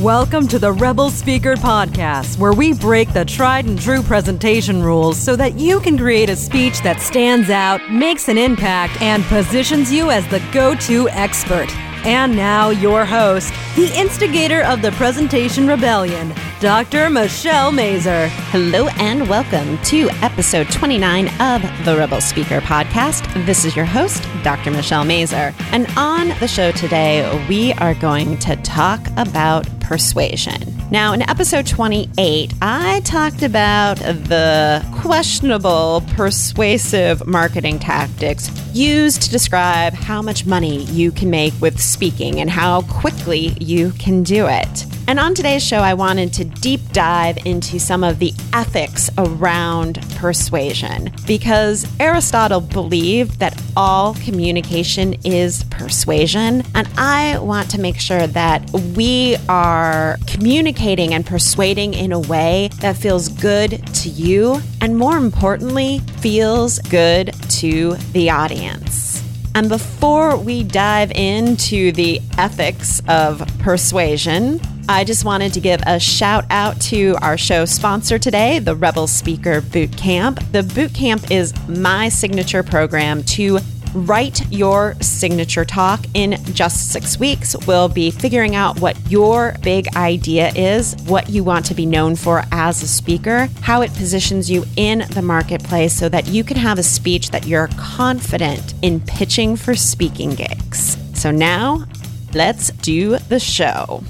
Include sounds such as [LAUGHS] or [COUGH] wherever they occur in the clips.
Welcome to the Rebel Speaker Podcast, where we break the tried and true presentation rules so that you can create a speech that stands out, makes an impact, and positions you as the go to expert. And now, your host, the instigator of the Presentation Rebellion, Dr. Michelle Mazur. Hello and welcome to episode 29 of the Rebel Speaker Podcast. This is your host, Dr. Michelle Mazur. And on the show today, we are going to talk about persuasion. Now, in episode 28, I talked about the questionable persuasive marketing tactics used to describe how much money you can make with speaking and how quickly you can do it. And on today's show, I wanted to deep dive into some of the ethics around persuasion because Aristotle believed that all communication is persuasion. And I want to make sure that we are communicating and persuading in a way that feels good to you and, more importantly, feels good to the audience. And before we dive into the ethics of persuasion, I just wanted to give a shout out to our show sponsor today, the Rebel Speaker Boot Camp. The boot camp is my signature program to write your signature talk in just six weeks. We'll be figuring out what your big idea is, what you want to be known for as a speaker, how it positions you in the marketplace so that you can have a speech that you're confident in pitching for speaking gigs. So now, let's do the show.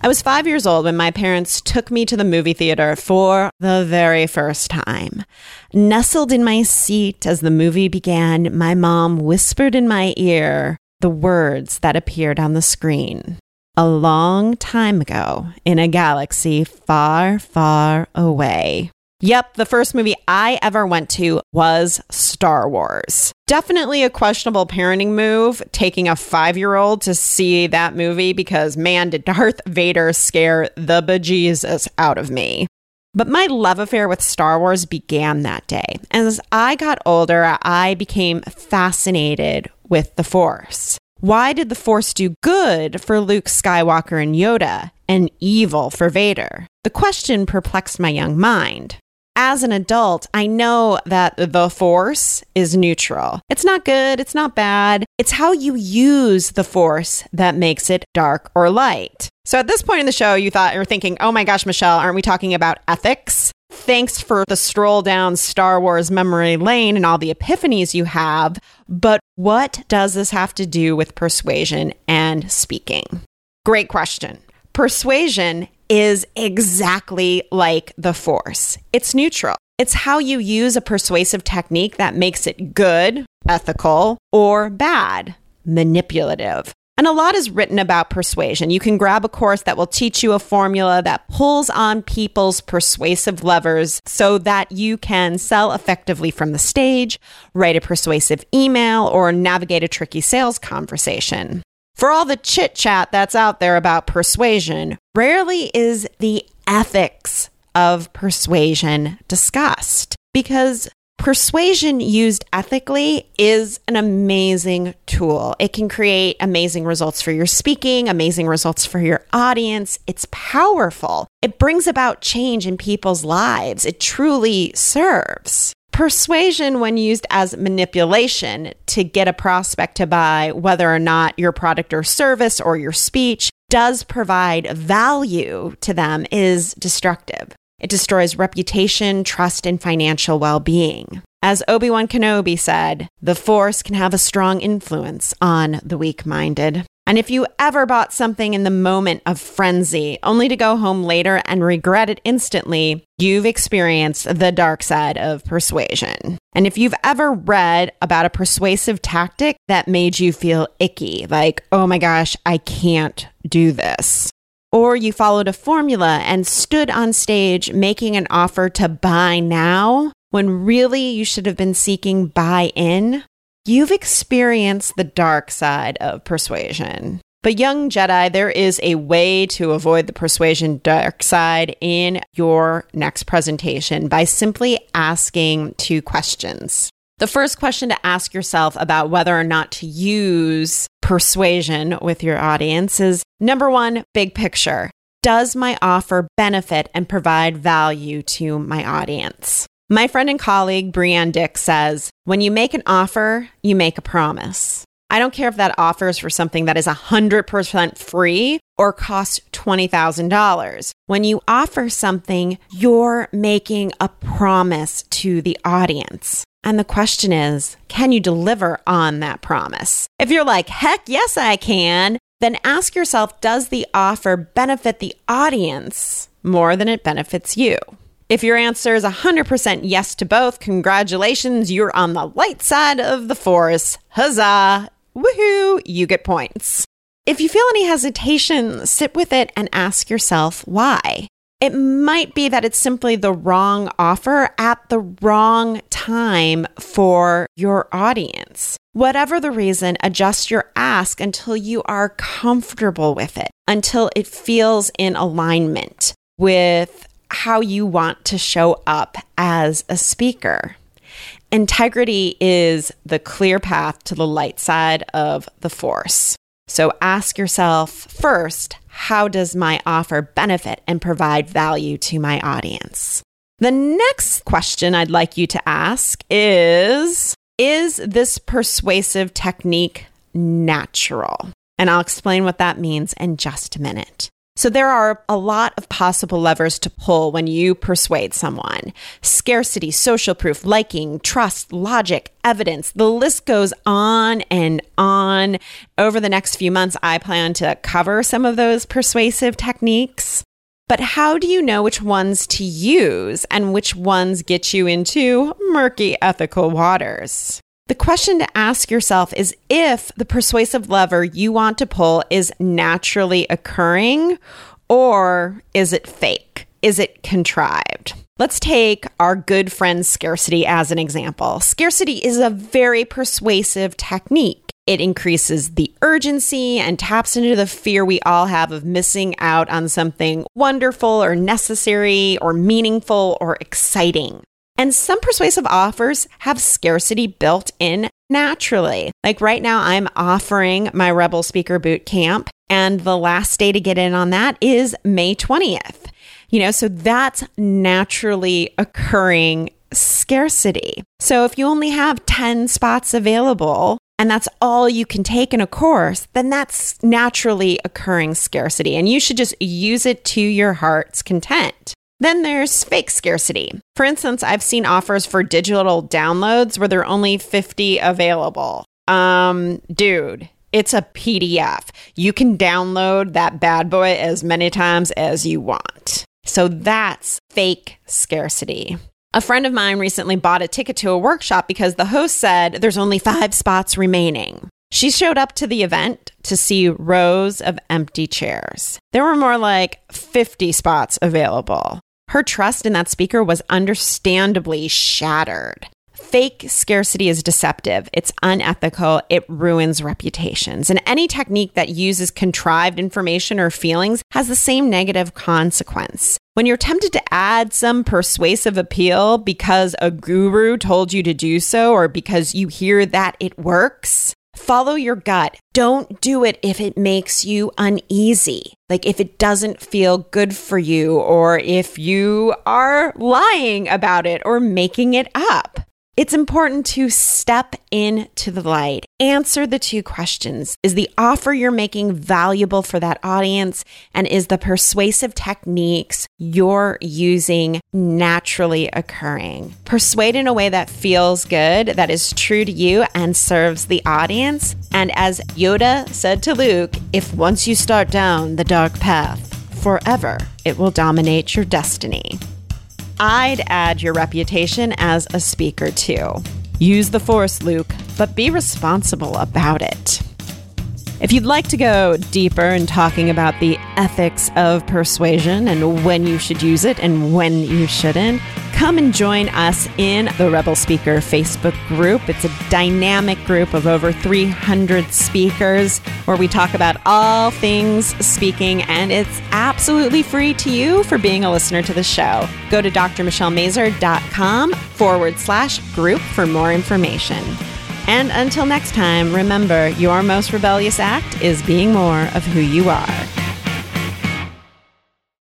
I was five years old when my parents took me to the movie theater for the very first time. Nestled in my seat as the movie began, my mom whispered in my ear the words that appeared on the screen. A long time ago, in a galaxy far, far away. Yep, the first movie I ever went to was Star Wars. Definitely a questionable parenting move, taking a five year old to see that movie because man, did Darth [LAUGHS] Vader scare the bejesus out of me. But my love affair with Star Wars began that day. As I got older, I became fascinated with the Force. Why did the Force do good for Luke Skywalker and Yoda and evil for Vader? The question perplexed my young mind as an adult, I know that the force is neutral. It's not good, it's not bad. It's how you use the force that makes it dark or light. So at this point in the show, you thought you were thinking, oh my gosh, Michelle, aren't we talking about ethics? Thanks for the stroll down Star Wars memory lane and all the epiphanies you have. But what does this have to do with persuasion and speaking? Great question. Persuasion is exactly like the force. It's neutral. It's how you use a persuasive technique that makes it good, ethical, or bad, manipulative. And a lot is written about persuasion. You can grab a course that will teach you a formula that pulls on people's persuasive levers so that you can sell effectively from the stage, write a persuasive email, or navigate a tricky sales conversation. For all the chit chat that's out there about persuasion, rarely is the ethics of persuasion discussed because persuasion used ethically is an amazing tool. It can create amazing results for your speaking, amazing results for your audience. It's powerful. It brings about change in people's lives. It truly serves. Persuasion, when used as manipulation to get a prospect to buy whether or not your product or service or your speech does provide value to them, is destructive. It destroys reputation, trust, and financial well being. As Obi Wan Kenobi said, the Force can have a strong influence on the weak minded. And if you ever bought something in the moment of frenzy, only to go home later and regret it instantly, you've experienced the dark side of persuasion. And if you've ever read about a persuasive tactic that made you feel icky, like, oh my gosh, I can't do this. Or you followed a formula and stood on stage making an offer to buy now when really you should have been seeking buy in, You've experienced the dark side of persuasion. But, young Jedi, there is a way to avoid the persuasion dark side in your next presentation by simply asking two questions. The first question to ask yourself about whether or not to use persuasion with your audience is number one, big picture. Does my offer benefit and provide value to my audience? My friend and colleague Brianne Dick says, when you make an offer, you make a promise. I don't care if that offer is for something that is 100% free or costs $20,000. When you offer something, you're making a promise to the audience. And the question is, can you deliver on that promise? If you're like, heck yes, I can, then ask yourself, does the offer benefit the audience more than it benefits you? If your answer is 100% yes to both, congratulations, you're on the light side of the force. Huzzah! Woohoo! You get points. If you feel any hesitation, sit with it and ask yourself why. It might be that it's simply the wrong offer at the wrong time for your audience. Whatever the reason, adjust your ask until you are comfortable with it, until it feels in alignment with how you want to show up as a speaker. Integrity is the clear path to the light side of the force. So ask yourself first, how does my offer benefit and provide value to my audience? The next question I'd like you to ask is Is this persuasive technique natural? And I'll explain what that means in just a minute. So there are a lot of possible levers to pull when you persuade someone scarcity, social proof, liking, trust, logic, evidence. The list goes on and on. Over the next few months, I plan to cover some of those persuasive techniques. But how do you know which ones to use and which ones get you into murky ethical waters? The question to ask yourself is if the persuasive lever you want to pull is naturally occurring or is it fake? Is it contrived? Let's take our good friend scarcity as an example. Scarcity is a very persuasive technique. It increases the urgency and taps into the fear we all have of missing out on something wonderful or necessary or meaningful or exciting. And some persuasive offers have scarcity built in naturally. Like right now, I'm offering my Rebel Speaker Boot Camp, and the last day to get in on that is May 20th. You know, so that's naturally occurring scarcity. So if you only have 10 spots available, and that's all you can take in a course, then that's naturally occurring scarcity. And you should just use it to your heart's content. Then there's fake scarcity. For instance, I've seen offers for digital downloads where there are only 50 available. Um, dude, it's a PDF. You can download that bad boy as many times as you want. So that's fake scarcity. A friend of mine recently bought a ticket to a workshop because the host said there's only five spots remaining. She showed up to the event to see rows of empty chairs. There were more like 50 spots available. Her trust in that speaker was understandably shattered. Fake scarcity is deceptive. It's unethical. It ruins reputations. And any technique that uses contrived information or feelings has the same negative consequence. When you're tempted to add some persuasive appeal because a guru told you to do so or because you hear that it works, Follow your gut. Don't do it if it makes you uneasy. Like if it doesn't feel good for you, or if you are lying about it or making it up. It's important to step into the light. Answer the two questions. Is the offer you're making valuable for that audience? And is the persuasive techniques you're using naturally occurring? Persuade in a way that feels good, that is true to you and serves the audience. And as Yoda said to Luke, if once you start down the dark path, forever it will dominate your destiny. I'd add your reputation as a speaker too. Use the force, Luke, but be responsible about it. If you'd like to go deeper in talking about the ethics of persuasion and when you should use it and when you shouldn't, come and join us in the Rebel Speaker Facebook group. It's a dynamic group of over 300 speakers where we talk about all things speaking, and it's absolutely free to you for being a listener to the show. Go to drmichellemazur.com forward slash group for more information. And until next time, remember your most rebellious act is being more of who you are.